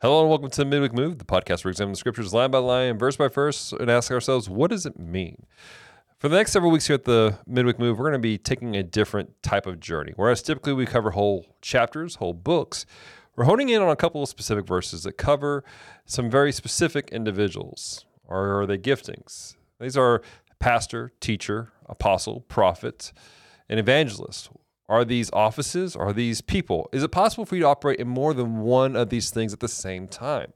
Hello and welcome to Midweek Move, the podcast where we examine the scriptures line by line, verse by verse, and ask ourselves, what does it mean? For the next several weeks here at the Midweek Move, we're going to be taking a different type of journey. Whereas typically we cover whole chapters, whole books, we're honing in on a couple of specific verses that cover some very specific individuals. Or are they giftings? These are pastor, teacher, apostle, prophet, and evangelist. Are these offices? Are these people? Is it possible for you to operate in more than one of these things at the same time?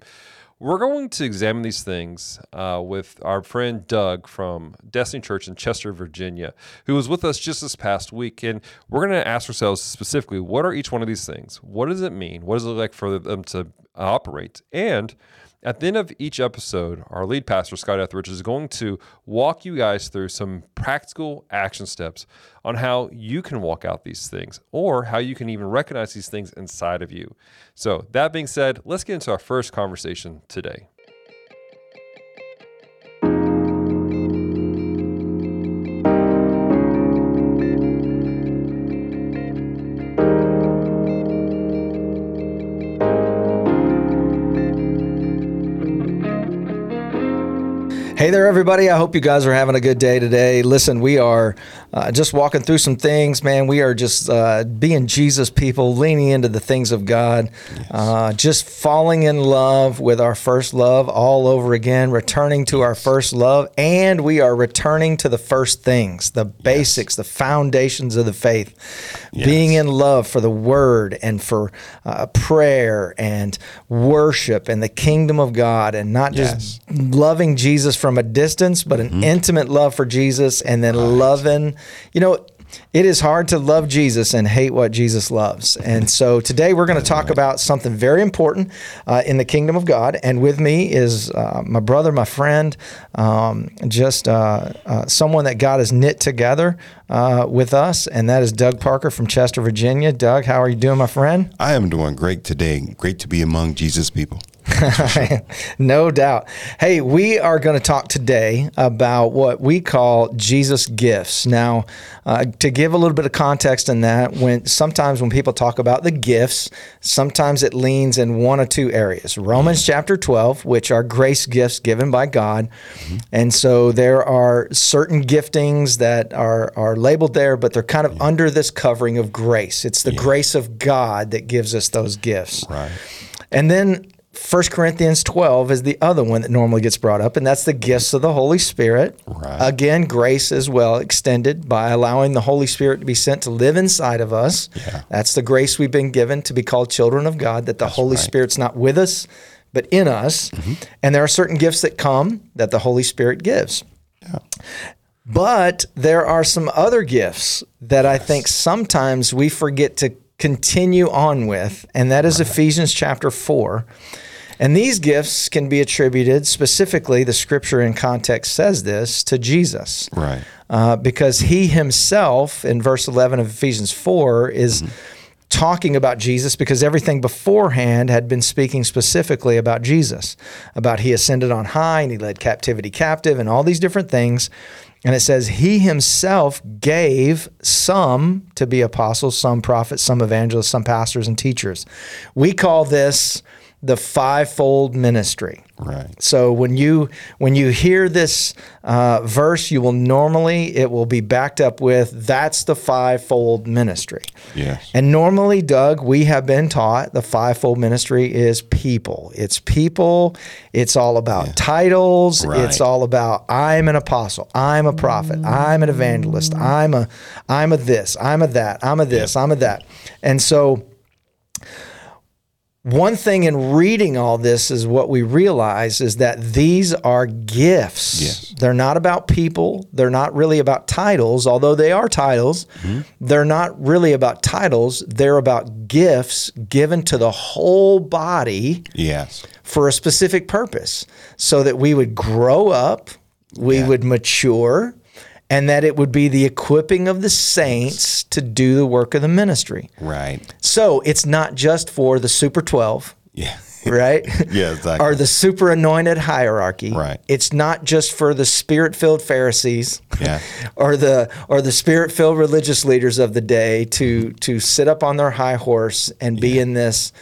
We're going to examine these things uh, with our friend Doug from Destiny Church in Chester, Virginia, who was with us just this past week. And we're going to ask ourselves specifically what are each one of these things? What does it mean? What does it look like for them to operate? And at the end of each episode, our lead pastor, Scott Etheridge, is going to walk you guys through some practical action steps on how you can walk out these things or how you can even recognize these things inside of you. So, that being said, let's get into our first conversation today. Hey there, everybody. I hope you guys are having a good day today. Listen, we are uh, just walking through some things, man. We are just uh, being Jesus people, leaning into the things of God, yes. uh, just falling in love with our first love all over again, returning to yes. our first love, and we are returning to the first things, the basics, yes. the foundations of the faith, being in love for the word and for uh, prayer and worship and the kingdom of God, and not just loving Jesus from from a distance, but an mm-hmm. intimate love for Jesus and then right. loving, you know, it is hard to love Jesus and hate what Jesus loves. And so today we're going to talk about something very important uh, in the kingdom of God. And with me is uh, my brother, my friend, um, just uh, uh someone that God has knit together uh, with us. And that is Doug Parker from Chester, Virginia. Doug, how are you doing, my friend? I am doing great today. Great to be among Jesus people. no doubt. Hey, we are going to talk today about what we call Jesus gifts. Now, uh, to give a little bit of context in that, when sometimes when people talk about the gifts, sometimes it leans in one or two areas. Romans mm-hmm. chapter 12, which are grace gifts given by God. Mm-hmm. And so there are certain giftings that are, are labeled there, but they're kind of yeah. under this covering of grace. It's the yeah. grace of God that gives us those gifts. Right. And then 1 Corinthians 12 is the other one that normally gets brought up, and that's the gifts of the Holy Spirit. Right. Again, grace as well extended by allowing the Holy Spirit to be sent to live inside of us. Yeah. That's the grace we've been given to be called children of God, that the that's Holy right. Spirit's not with us, but in us. Mm-hmm. And there are certain gifts that come that the Holy Spirit gives. Yeah. But there are some other gifts that yes. I think sometimes we forget to continue on with, and that is right. Ephesians chapter 4. And these gifts can be attributed specifically, the scripture in context says this, to Jesus. Right. Uh, because he himself, in verse 11 of Ephesians 4, is. Mm-hmm talking about Jesus because everything beforehand had been speaking specifically about Jesus, about he ascended on high and he led captivity captive and all these different things. And it says, He himself gave some to be apostles, some prophets, some evangelists, some pastors and teachers. We call this the fivefold ministry. Right. So when you when you hear this uh, verse, you will normally it will be backed up with that's the fivefold ministry. Yes. And normally, Doug, we have been taught the fivefold ministry is people. It's people. It's all about yeah. titles. Right. It's all about I'm an apostle. I'm a prophet. I'm an evangelist. I'm a I'm a this. I'm a that. I'm a this. Yep. I'm a that. And so one thing in reading all this is what we realize is that these are gifts. Yes. They're not about people. They're not really about titles, although they are titles. Mm-hmm. They're not really about titles. They're about gifts given to the whole body yes. for a specific purpose so that we would grow up, we yeah. would mature, and that it would be the equipping of the saints to do the work of the ministry. Right. So it's not just for the Super 12. Yeah. right? yeah, exactly. Or the super anointed hierarchy. Right. It's not just for the spirit filled Pharisees. Yeah. or the or the spirit filled religious leaders of the day to mm-hmm. to sit up on their high horse and be yeah. in this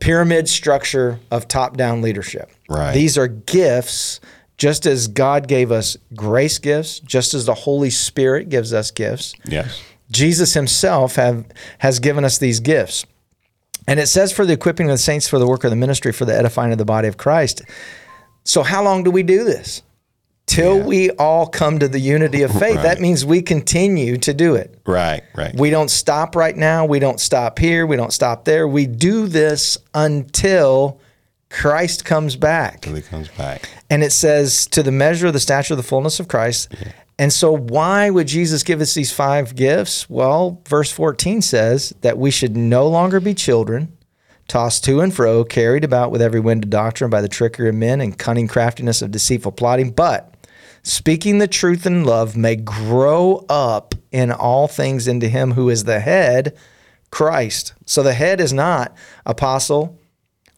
pyramid structure of top down leadership. Right. These are gifts, just as God gave us grace gifts, just as the Holy Spirit gives us gifts. Yes. Jesus himself have, has given us these gifts. And it says for the equipping of the saints for the work of the ministry, for the edifying of the body of Christ. So, how long do we do this? Till Yeah. we all come to the unity of faith. That means we continue to do it. Right. Right. We don't stop right now. We don't stop here. We don't stop there. We do this until Christ comes back. Till he comes back. And it says, to the measure of the stature of the fullness of Christ. And so, why would Jesus give us these five gifts? Well, verse 14 says that we should no longer be children, tossed to and fro, carried about with every wind of doctrine by the trickery of men and cunning craftiness of deceitful plotting, but speaking the truth in love may grow up in all things into him who is the head, Christ. So, the head is not apostle,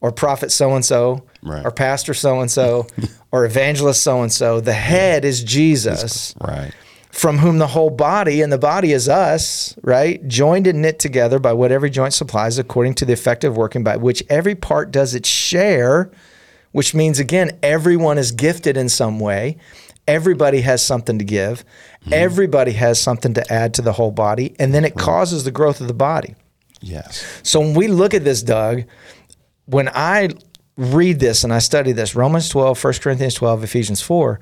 or prophet so and so, or pastor so and so, or evangelist so and so. The head is Jesus, Right. from whom the whole body, and the body is us, right? Joined and knit together by what every joint supplies, according to the effective working by which every part does its share, which means, again, everyone is gifted in some way. Everybody has something to give. Mm-hmm. Everybody has something to add to the whole body. And then it causes the growth of the body. Yes. So when we look at this, Doug, when I read this and I study this, Romans 12, 1 Corinthians 12, Ephesians 4,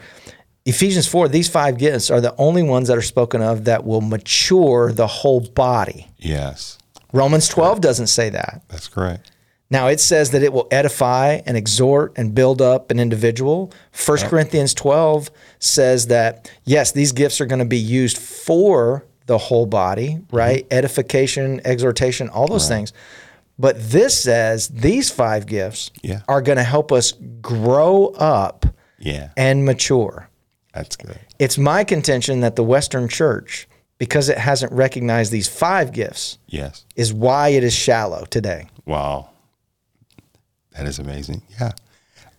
Ephesians 4, these five gifts are the only ones that are spoken of that will mature the whole body. Yes. Romans 12 doesn't say that. That's correct. Now it says that it will edify and exhort and build up an individual. 1 Corinthians 12 says that yes, these gifts are going to be used for the whole body, mm-hmm. right? Edification, exhortation, all those things. But this says these five gifts Yeah. are going to help us grow up Yeah. and mature. That's good. It's my contention that the Western church, because it hasn't recognized these five gifts, Yes. is why it is shallow today. Wow. That is amazing. Yeah.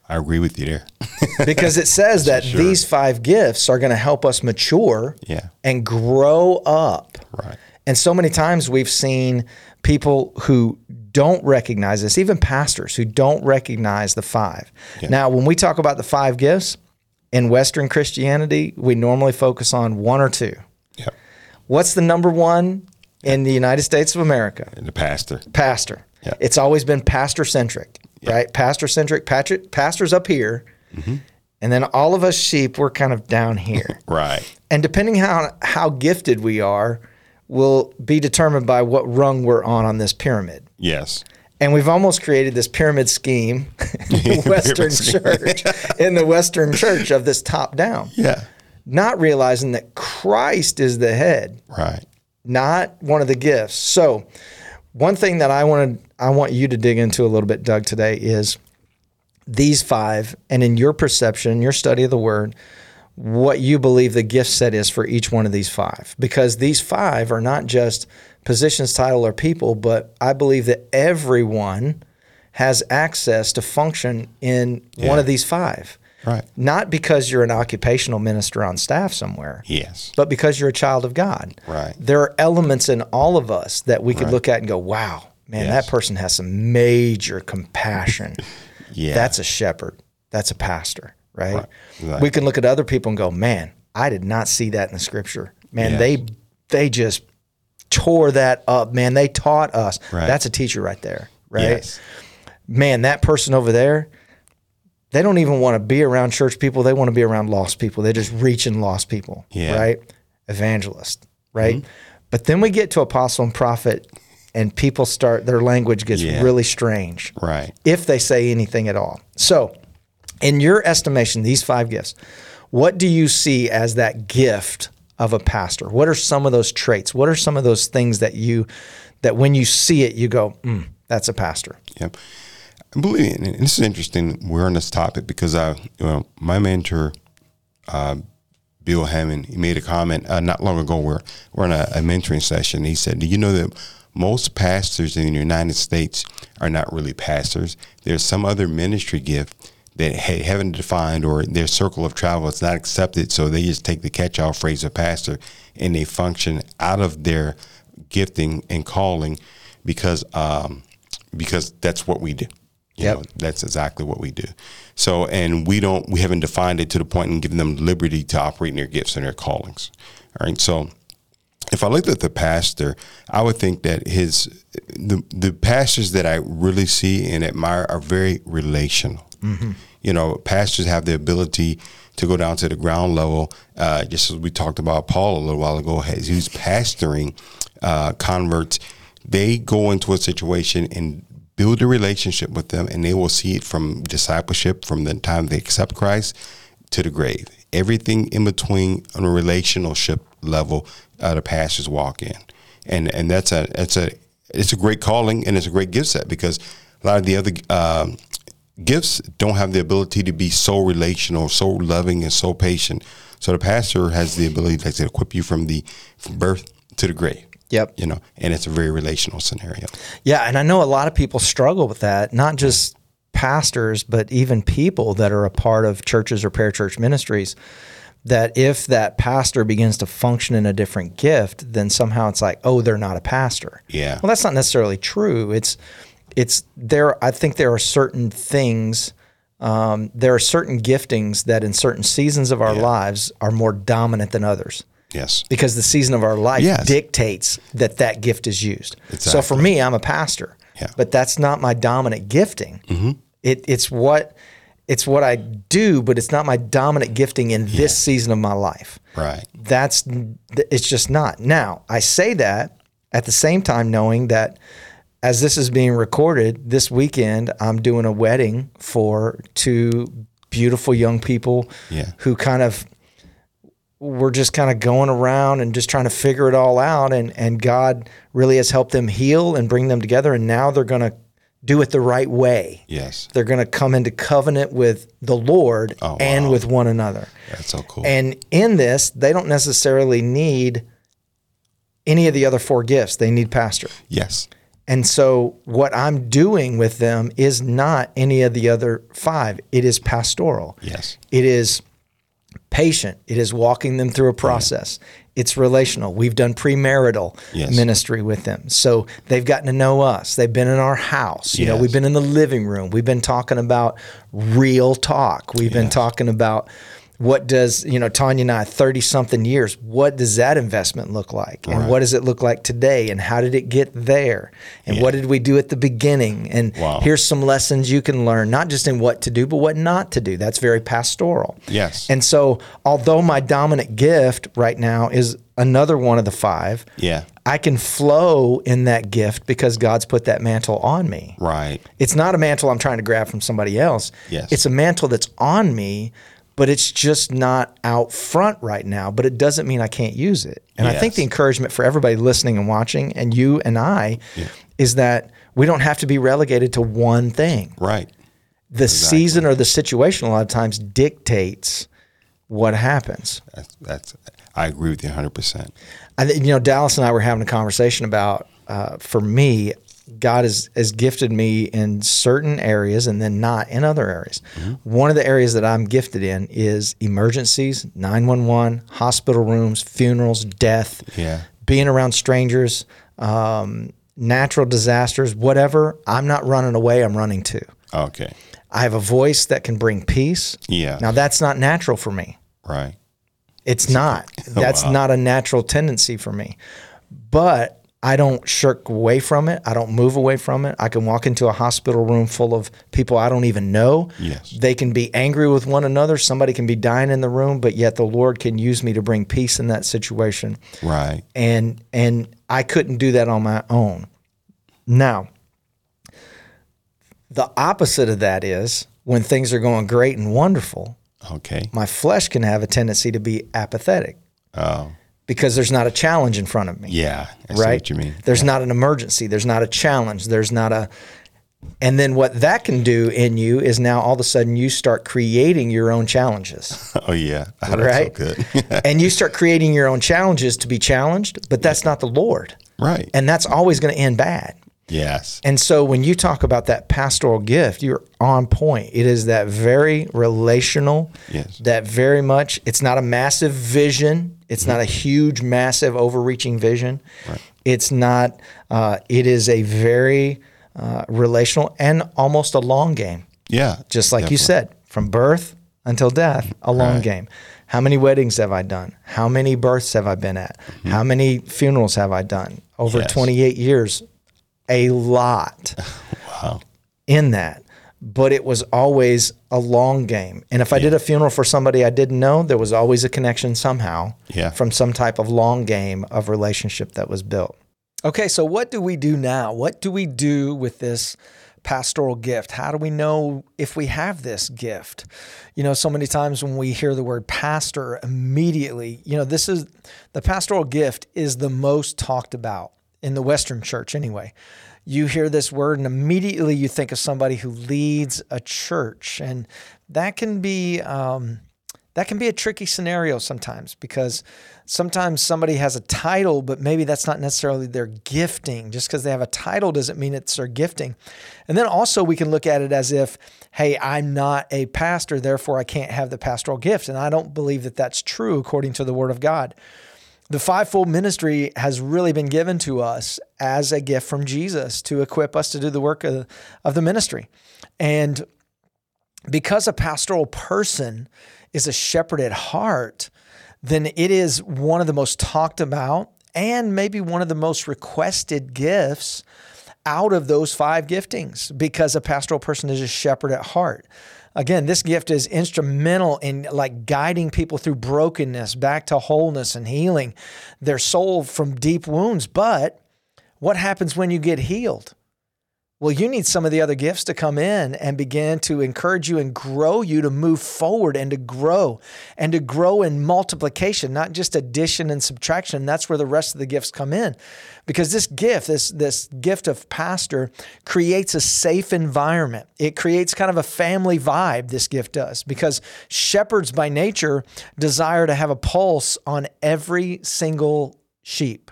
I agree with you there. because it says that sure. these five gifts are going to help us mature Yeah. and grow up. Right. And so many times we've seen people who don't recognize this, even pastors who don't recognize the five. Now, when we talk about the five gifts in Western Christianity, we normally focus on one or two. Yep. What's the number one in the United States of America? And the pastor. Pastor. Yeah. It's always been pastor centric, right? Pastor centric. Pastors up here. Mm-hmm. And then all of us sheep, we're kind of down here. Right. And depending how how gifted we are, will be determined by what rung we're on on this pyramid. Yes. And we've almost created this pyramid scheme in the Western church, in the Western church of this top down, Yeah. not realizing that Christ is the head, Right. not one of the gifts. So, one thing that I want to I want you to dig into a little bit, Doug, today is these five, and in your perception, your study of the Word, what you believe the gift set is for each one of these five, because these five are not just positions, title, or people, but I believe that everyone has access to function in one of these five. Right. Not because you're an occupational minister on staff somewhere Yes. but because you're a child of God. Right. There are elements in all of us that we could look at and go, wow, man, Yes. that person has some major compassion. Yeah. That's a shepherd. That's a pastor, right? Right. Right. We can look at other people and go, man, I did not see that in the scripture. Man, Yes. they they just tore that up. Man, they taught us. Right. That's a teacher right there, right? Yes. man, that person over there, they don't even want to be around church people. They want to be around lost people. They're just reaching lost people, Yeah. right? Evangelist, right? Mm-hmm. But then we get to apostle and prophet, and people start, their language gets Yeah. really strange Right. if they say anything at all. So, in your estimation, these five gifts, what do you see as that gift of a pastor? What are some of those traits? What are some of those things that you, that when you see it, you go, mm, that's a pastor? Yep. I believe, and this is interesting. We're on this topic because I, well, my mentor, uh, Bill Hammond, he made a comment uh, not long ago. Where we're in a, a mentoring session. He said, "Do you know that most pastors in the United States are not really pastors? There's some other ministry gift that ha- haven't defined or their circle of travel is not accepted. So they just take the catch-all phrase of pastor and they function out of their gifting and calling because." Um, because that's what we do. You Yep. know, that's exactly what we do. So, and we don't, we haven't defined it to the point and given them liberty to operate in their gifts and their callings. All right. So, if I looked at the pastor, I would think that his the the pastors that I really see and admire are very relational. You know, pastors have the ability to go down to the ground level, uh, just as we talked about Paul a little while ago. As he was pastoring uh, converts, they go into a situation and build a relationship with them, and they will see it from discipleship from the time they accept Christ to the grave. Everything in between on a relationship level, uh, the pastors walk in, and and that's a it's a it's a great calling and it's a great gift set because a lot of the other um, gifts don't have the ability to be so relational, so loving, and so patient. So the pastor has the ability to equip you from the from birth to the grave. Yep. You know, and it's a very relational scenario. Yeah, and I know a lot of people struggle with that, not just pastors, but even people that are a part of churches or parachurch ministries. That if that pastor begins to function in a different gift, then somehow it's like, oh, they're not a pastor. Yeah. Well, that's not necessarily true. It's it's there. I think there are certain things. Um, there are certain giftings that in certain seasons of our lives are more dominant than others Yes. because the season of our life Yes. dictates that that gift is used. So for me, I'm a pastor, Yeah. Mm-hmm. but that's not my dominant gifting. It, it's what it's what I do, but it's not my dominant gifting in this season of my life. Right. That's it's just not. Now I say that at the same time knowing that as this is being recorded this weekend, I'm doing a wedding for two beautiful young people Yeah. who kind of were just kind of going around and just trying to figure it all out and and God really has helped them heal and bring them together and now they're going to do it the right way. Yes. They're going to come into covenant with the Lord Oh, and wow. with one another. That's so cool. And in this, they don't necessarily need any of the other four gifts. They need pastor. yes. And so what I'm doing with them is not any of the other five. It is pastoral. Yes. It is patient. It is walking them through a process. It's relational. We've done premarital Yes. ministry with them. So they've gotten to know us. They've been in our house. You know, we've been in the living room. We've been talking about real talk. We've been talking about what does, you know, Tanya and I, 30 something years, what does that investment look like? And what does it look like today? And how did it get there? And what did we do at the beginning? And Wow. here's some lessons you can learn, not just in what to do, but what not to do. That's very pastoral. Yes. And so, although my dominant gift right now is another one of the five, Yeah. I can flow in that gift because God's put that mantle on me. Right. It's not a mantle I'm trying to grab from somebody else. Yes. It's a mantle that's on me, but it's just not out front right now. But it doesn't mean I can't use it. And I think the encouragement for everybody listening and watching, and you and I, is that we don't have to be relegated to one thing Right. the season or the situation a lot of times dictates what happens. That's, that's I agree with you 100%. I you know Dallas and I were having a conversation about uh, for me, God has has gifted me in certain areas and then not in other areas. One of the areas that I'm gifted in is emergencies, 911, hospital rooms, funerals, death, Yeah. being around strangers, um, natural disasters, whatever. I'm not running away. I'm running to. Okay. I have a voice that can bring peace. Yeah. Now that's not natural for me. Right. It's not. That's Wow. not a natural tendency for me. But I don't shirk away from it. I don't move away from it. I can walk into a hospital room full of people I don't even know. Yes. They can be angry with one another. Somebody can be dying in the room, but yet the Lord can use me to bring peace in that situation. Right. And and I couldn't do that on my own. Now, the opposite of that is when things are going great and wonderful, Okay. my flesh can have a tendency to be apathetic Oh. Because there's not a challenge in front of me. Yeah. I right. what you mean. There's not an emergency. There's not a challenge. There's not a. And then what that can do in you is now all of a sudden you start creating your own challenges, Oh yeah. That's right? so good. and you start creating your own challenges to be challenged, but that's not the Lord, right. and that's always going to end bad. Yes. And so when you talk about that pastoral gift, you're on point. It is that very relational, Yes. that very much, it's not a massive vision. It's not a huge, massive, overreaching vision. Right. It's not, uh, it is a very uh, relational and almost a long game. Yeah. Just like you said, from birth until death, a long Right. game. How many weddings have I done? How many births have I been at? How many funerals have I done? Over Mm-hmm. Yes. 28 years, a lot Wow. in that. But it was always a long game. And if I did a funeral for somebody I didn't know, there was always a connection somehow Yeah. from some type of long game of relationship that was built. Okay, so what do we do now? What do we do with this pastoral gift? How do we know if we have this gift? You know, so many times when we hear the word pastor, immediately, you know, this is the pastoral gift is the most talked about in the Western church anyway. You hear this word and immediately you think of somebody who leads a church, and that can be um, that can be a tricky scenario sometimes because sometimes somebody has a title, but maybe that's not necessarily their gifting. Just because they have a title doesn't mean it's their gifting. And then also, we can look at it as if, hey, I'm not a pastor, therefore I can't have the pastoral gift. And I don't believe that that's true according to the Word of God. The fivefold ministry has really been given to us as a gift from Jesus to equip us to do the work of, of the ministry. And because a pastoral person is a shepherd at heart, then it is one of the most talked about and maybe one of the most requested gifts out of those five giftings because a pastoral person is a shepherd at heart. Again, this gift is instrumental in like guiding people through brokenness back to wholeness and healing their soul from deep wounds. But what happens when you get healed? Well, you need some of the other gifts to come in and begin to encourage you and grow you to move forward and to grow and to grow in multiplication, not just addition and subtraction. That's where the rest of the gifts come in. Because this gift, this, this gift of pastor, creates a safe environment. It creates kind of a family vibe, this gift does, because shepherds by nature desire to have a pulse on every single sheep.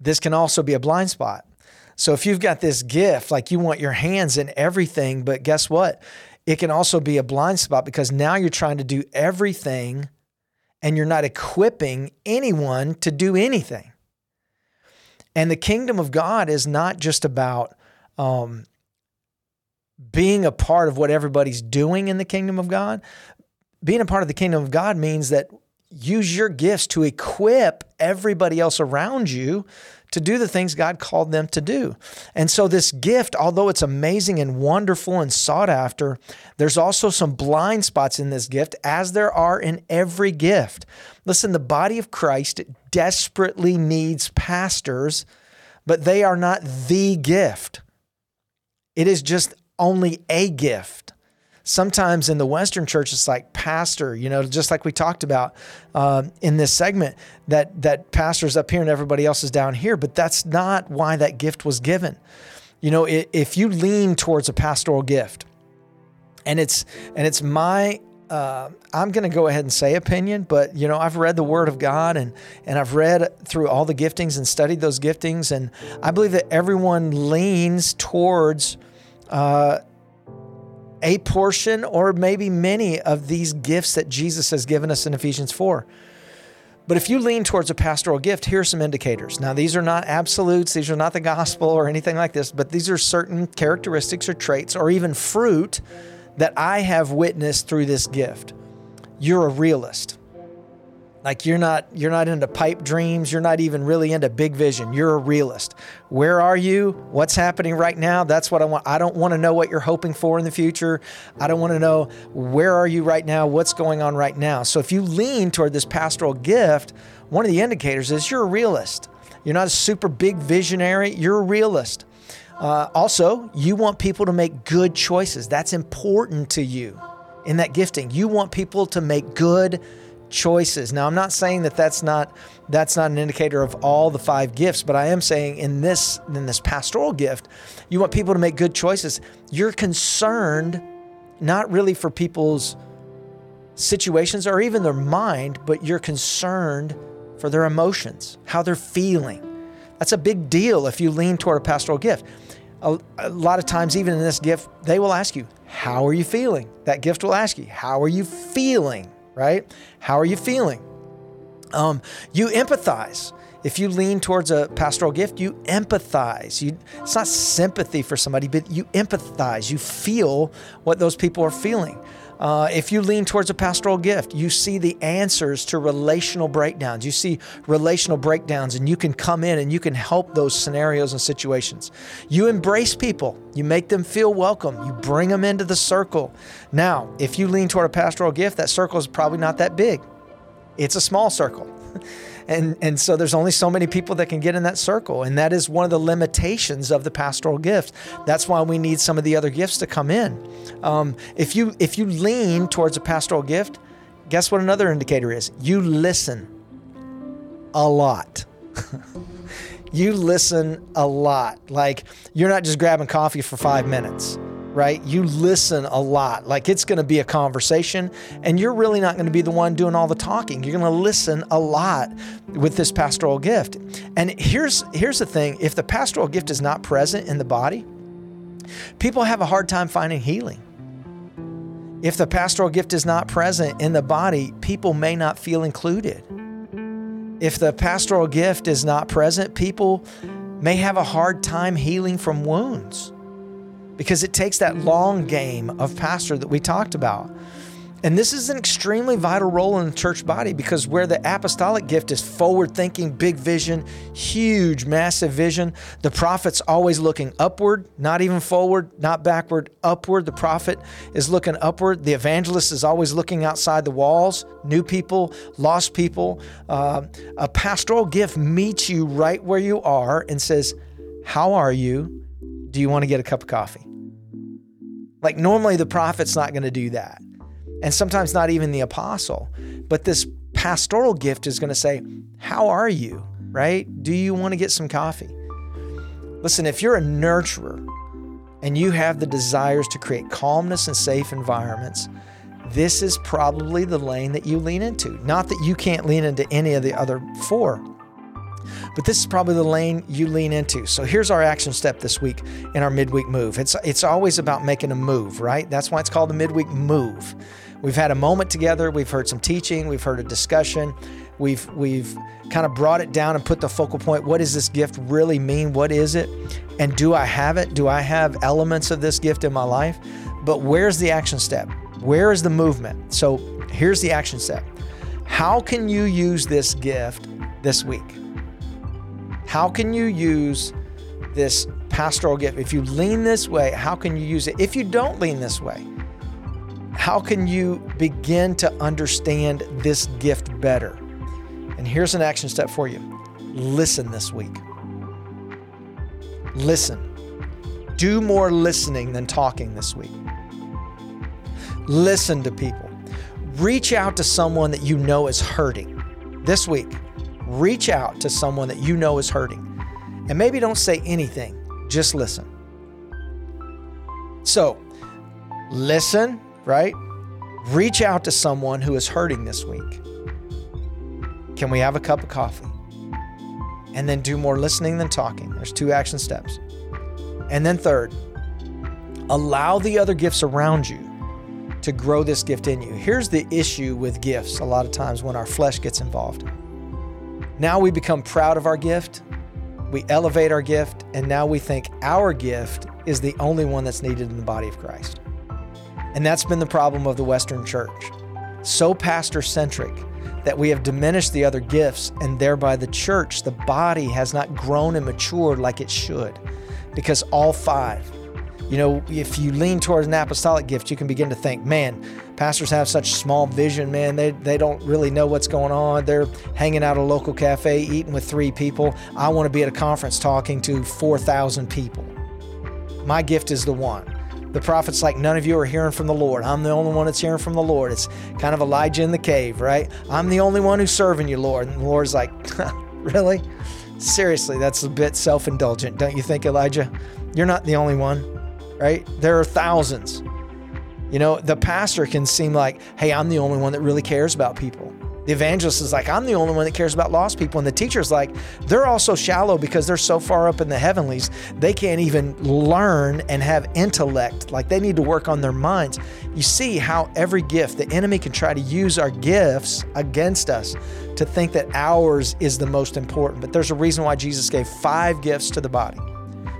This can also be a blind spot. So if you've got this gift, like you want your hands in everything, but guess what? It can also be a blind spot because now you're trying to do everything and you're not equipping anyone to do anything. And the kingdom of God is not just about um, being a part of what everybody's doing in the kingdom of God. Being a part of the kingdom of God means that use your gifts to equip everybody else around you to do the things God called them to do. And so, this gift, although it's amazing and wonderful and sought after, there's also some blind spots in this gift, as there are in every gift. Listen, the body of Christ desperately needs pastors, but they are not the gift. It is just only a gift sometimes in the Western church, it's like pastor, you know, just like we talked about uh, in this segment, that that pastor's up here and everybody else is down here. But that's not why that gift was given. You know, if you lean towards a pastoral gift, and it's and it's my uh, I'm going to go ahead and say opinion, but you know I've read the Word of God and and I've read through all the giftings and studied those giftings, and I believe that everyone leans towards uh, a portion or maybe many of these gifts that Jesus has given us in Ephesians 4. But if you lean towards a pastoral gift, here are some indicators. Now, these are not absolutes, these are not the gospel or anything like this, but these are certain characteristics or traits or even fruit that I have witnessed through this gift. You're a realist. Like you're not you're not into pipe dreams, you're not even really into big vision. You're a realist. Where are you? What's happening right now? That's what I want. I don't want to know what you're hoping for in the future. I don't want to know where are you right now? What's going on right now? So if you lean toward this pastoral gift, one of the indicators is you're a realist. You're not a super big visionary, you're a realist. Uh, also, you want people to make good choices. That's important to you in that gifting. You want people to make good choices. Now, I'm not saying that that's not that's not an indicator of all the five gifts, but I am saying in this in this pastoral gift, you want people to make good choices. You're concerned not really for people's situations or even their mind, but you're concerned for their emotions, how they're feeling. That's a big deal if you lean toward a pastoral gift. A, a, lot of times, even in this gift, they will ask you, How are you feeling? That gift will ask you, How are you feeling? Right? How are you feeling? Um, you empathize. If you lean towards a pastoral gift, you empathize. You, it's not sympathy for somebody, but you empathize. You feel what those people are feeling. Uh, if you lean towards a pastoral gift, you see the answers to relational breakdowns. You see relational breakdowns, and you can come in and you can help those scenarios and situations. You embrace people, you make them feel welcome, you bring them into the circle. Now, if you lean toward a pastoral gift, that circle is probably not that big, it's a small circle. And, and so there's only so many people that can get in that circle. And that is one of the limitations of the pastoral gift. That's why we need some of the other gifts to come in. Um, if, you, if you lean towards a pastoral gift, guess what another indicator is? You listen a lot. you listen a lot. Like you're not just grabbing coffee for five minutes right? You listen a lot. Like it's going to be a conversation, and you're really not going to be the one doing all the talking. You're going to listen a lot with this pastoral gift. And here's here's the thing: if the pastoral gift is not present in the body, people have a hard time finding healing. If the pastoral gift is not present in the body, people may not feel included. If the pastoral gift is not present, people may have a hard time healing from wounds because it takes that long game of pastor that we talked about. And this is an extremely vital role in the church body because where the apostolic gift is forward thinking, big vision, huge, massive vision, the prophet's always looking upward, not even forward, not backward, upward. The prophet is looking upward. The evangelist is always looking outside the walls, new people, lost people. Uh, a pastoral gift meets you right where you are and says, How are you? Do you want to get a cup of coffee? Like normally the prophet's not going to do that. And sometimes not even the apostle. But this pastoral gift is going to say, How are you? Right? Do you want to get some coffee? Listen, if you're a nurturer and you have the desires to create calmness and safe environments, this is probably the lane that you lean into. Not that you can't lean into any of the other four, but this is probably the lane you lean into. So here's our action step this week in our midweek move. It's it's always about making a move, right? That's why it's called the midweek move. We've had a moment together, we've heard some teaching, we've heard a discussion. We've we've kind of brought it down and put the focal point. What does this gift really mean? What is it? And do I have it? Do I have elements of this gift in my life? But where's the action step? Where is the movement? So here's the action step. How can you use this gift this week? How can you use this pastoral gift? If you lean this way, how can you use it? If you don't lean this way, how can you begin to understand this gift better? And here's an action step for you listen this week. Listen. Do more listening than talking this week. Listen to people. Reach out to someone that you know is hurting this week reach out to someone that you know is hurting. And maybe don't say anything, just listen. So, listen, right? Reach out to someone who is hurting this week. Can we have a cup of coffee? And then do more listening than talking. There's two action steps. And then, third, allow the other gifts around you to grow this gift in you. Here's the issue with gifts a lot of times when our flesh gets involved. Now we become proud of our gift, we elevate our gift, and now we think our gift is the only one that's needed in the body of Christ. And that's been the problem of the Western church. So pastor centric that we have diminished the other gifts, and thereby the church, the body, has not grown and matured like it should because all five you know, if you lean towards an apostolic gift, you can begin to think, man, pastors have such small vision, man. They, they don't really know what's going on. They're hanging out at a local cafe, eating with three people. I want to be at a conference talking to 4,000 people. My gift is the one. The prophet's like, none of you are hearing from the Lord. I'm the only one that's hearing from the Lord. It's kind of Elijah in the cave, right? I'm the only one who's serving you, Lord. And the Lord's like, really? Seriously, that's a bit self indulgent, don't you think, Elijah? You're not the only one right? There are thousands. You know, the pastor can seem like, hey, I'm the only one that really cares about people. The evangelist is like, I'm the only one that cares about lost people. And the teacher's like, they're all so shallow because they're so far up in the heavenlies, they can't even learn and have intellect. Like they need to work on their minds. You see how every gift, the enemy can try to use our gifts against us to think that ours is the most important. But there's a reason why Jesus gave five gifts to the body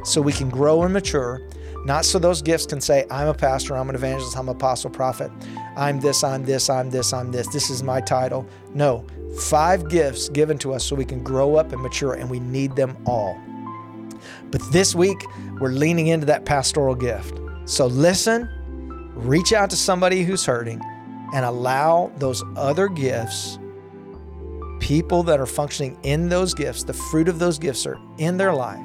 so we can grow and mature not so those gifts can say, I'm a pastor, I'm an evangelist, I'm an apostle, prophet, I'm this, I'm this, I'm this, I'm this, this is my title. No, five gifts given to us so we can grow up and mature, and we need them all. But this week, we're leaning into that pastoral gift. So listen, reach out to somebody who's hurting, and allow those other gifts, people that are functioning in those gifts, the fruit of those gifts are in their life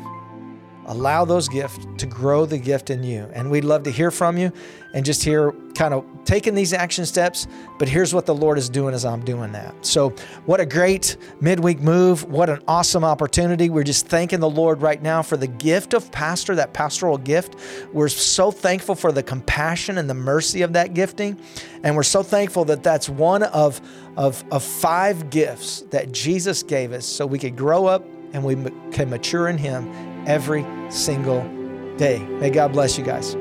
allow those gifts to grow the gift in you. And we'd love to hear from you and just hear kind of taking these action steps. But here's what the Lord is doing as I'm doing that. So, what a great midweek move. What an awesome opportunity. We're just thanking the Lord right now for the gift of pastor, that pastoral gift. We're so thankful for the compassion and the mercy of that gifting. And we're so thankful that that's one of, of, of five gifts that Jesus gave us so we could grow up and we can mature in Him every single day. May God bless you guys.